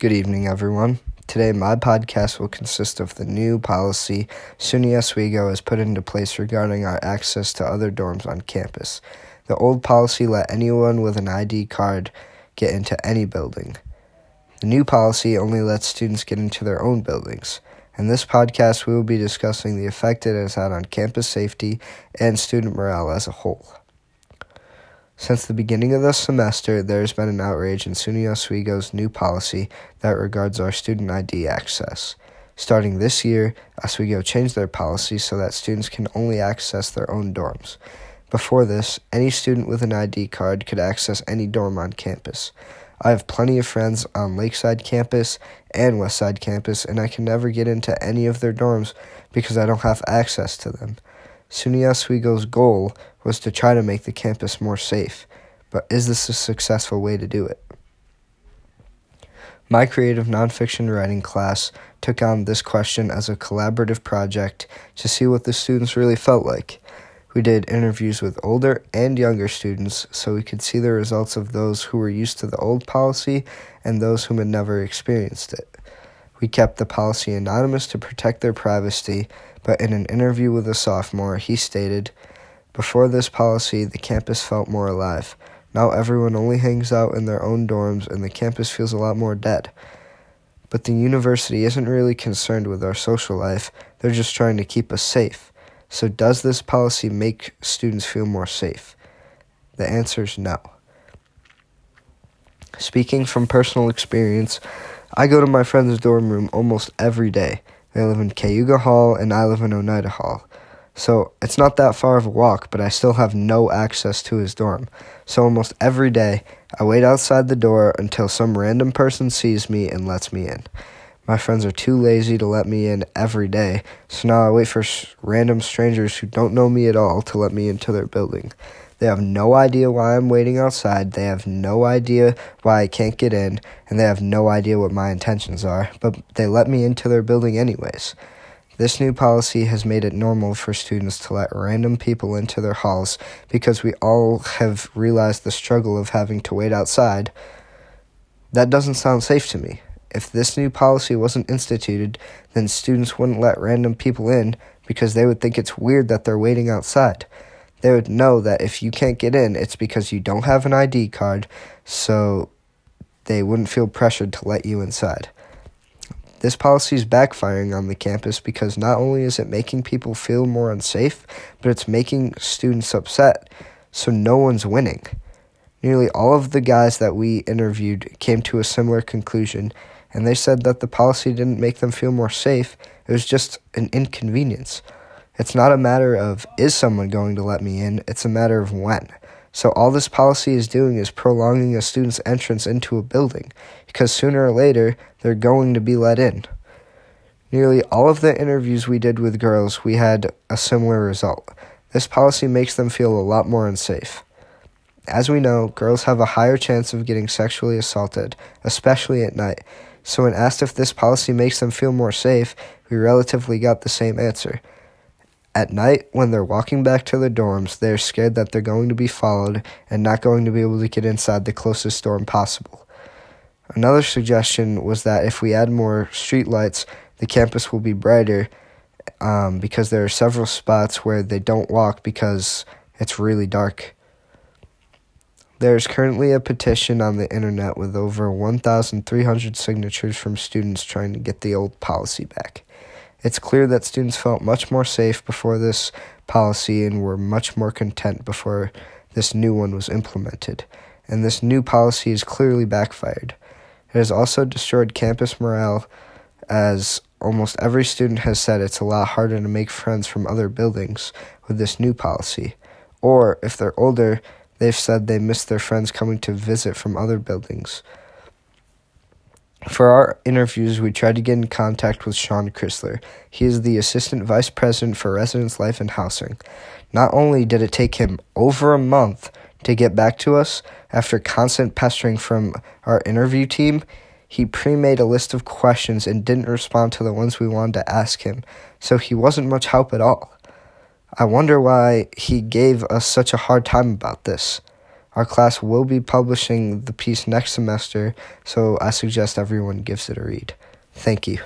Good evening, everyone. Today, my podcast will consist of the new policy SUNY Oswego has put into place regarding our access to other dorms on campus. The old policy let anyone with an ID card get into any building. The new policy only lets students get into their own buildings. In this podcast, we will be discussing the effect it has had on campus safety and student morale as a whole. Since the beginning of the semester, there has been an outrage in SUNY Oswego's new policy that regards our student ID access. Starting this year, Oswego changed their policy so that students can only access their own dorms. Before this, any student with an ID card could access any dorm on campus. I have plenty of friends on Lakeside campus and Westside campus, and I can never get into any of their dorms because I don't have access to them. SUNY Oswego's goal was to try to make the campus more safe, but is this a successful way to do it? My creative nonfiction writing class took on this question as a collaborative project to see what the students really felt like. We did interviews with older and younger students so we could see the results of those who were used to the old policy and those whom had never experienced it. We kept the policy anonymous to protect their privacy, but in an interview with a sophomore, he stated, Before this policy, the campus felt more alive. Now everyone only hangs out in their own dorms, and the campus feels a lot more dead. But the university isn't really concerned with our social life, they're just trying to keep us safe. So, does this policy make students feel more safe? The answer is no. Speaking from personal experience, I go to my friend's dorm room almost every day. They live in Cayuga Hall and I live in Oneida Hall. So it's not that far of a walk, but I still have no access to his dorm. So almost every day, I wait outside the door until some random person sees me and lets me in. My friends are too lazy to let me in every day, so now I wait for random strangers who don't know me at all to let me into their building. They have no idea why I'm waiting outside. They have no idea why I can't get in, and they have no idea what my intentions are, but they let me into their building anyways. This new policy has made it normal for students to let random people into their halls because we all have realized the struggle of having to wait outside. That doesn't sound safe to me. If this new policy wasn't instituted, then students wouldn't let random people in because they would think it's weird that they're waiting outside they would know that if you can't get in, it's because you don't have an ID card, so they wouldn't feel pressured to let you inside. This policy is backfiring on the campus because not only is it making people feel more unsafe, but it's making students upset, so no one's winning. Nearly all of the guys that we interviewed came to a similar conclusion, and they said that the policy didn't make them feel more safe, it was just an inconvenience. It's not a matter of is someone going to let me in, it's a matter of when. So all this policy is doing is prolonging a student's entrance into a building because sooner or later they're going to be let in. Nearly all of the interviews we did with girls, we had a similar result. This policy makes them feel a lot more unsafe. As we know, girls have a higher chance of getting sexually assaulted, especially at night. So, when asked if this policy makes them feel more safe, we relatively got the same answer. At night, when they're walking back to their dorms, they're scared that they're going to be followed and not going to be able to get inside the closest dorm possible. Another suggestion was that if we add more streetlights, the campus will be brighter um, because there are several spots where they don't walk because it's really dark. There's currently a petition on the internet with over 1,300 signatures from students trying to get the old policy back. It's clear that students felt much more safe before this policy and were much more content before this new one was implemented. And this new policy has clearly backfired. It has also destroyed campus morale, as almost every student has said it's a lot harder to make friends from other buildings with this new policy. Or, if they're older, they've said they miss their friends coming to visit from other buildings. For our interviews, we tried to get in contact with Sean Chrysler. He is the Assistant Vice President for Residence Life and Housing. Not only did it take him over a month to get back to us after constant pestering from our interview team, he pre made a list of questions and didn't respond to the ones we wanted to ask him, so he wasn't much help at all. I wonder why he gave us such a hard time about this. Our class will be publishing the piece next semester, so I suggest everyone gives it a read. Thank you.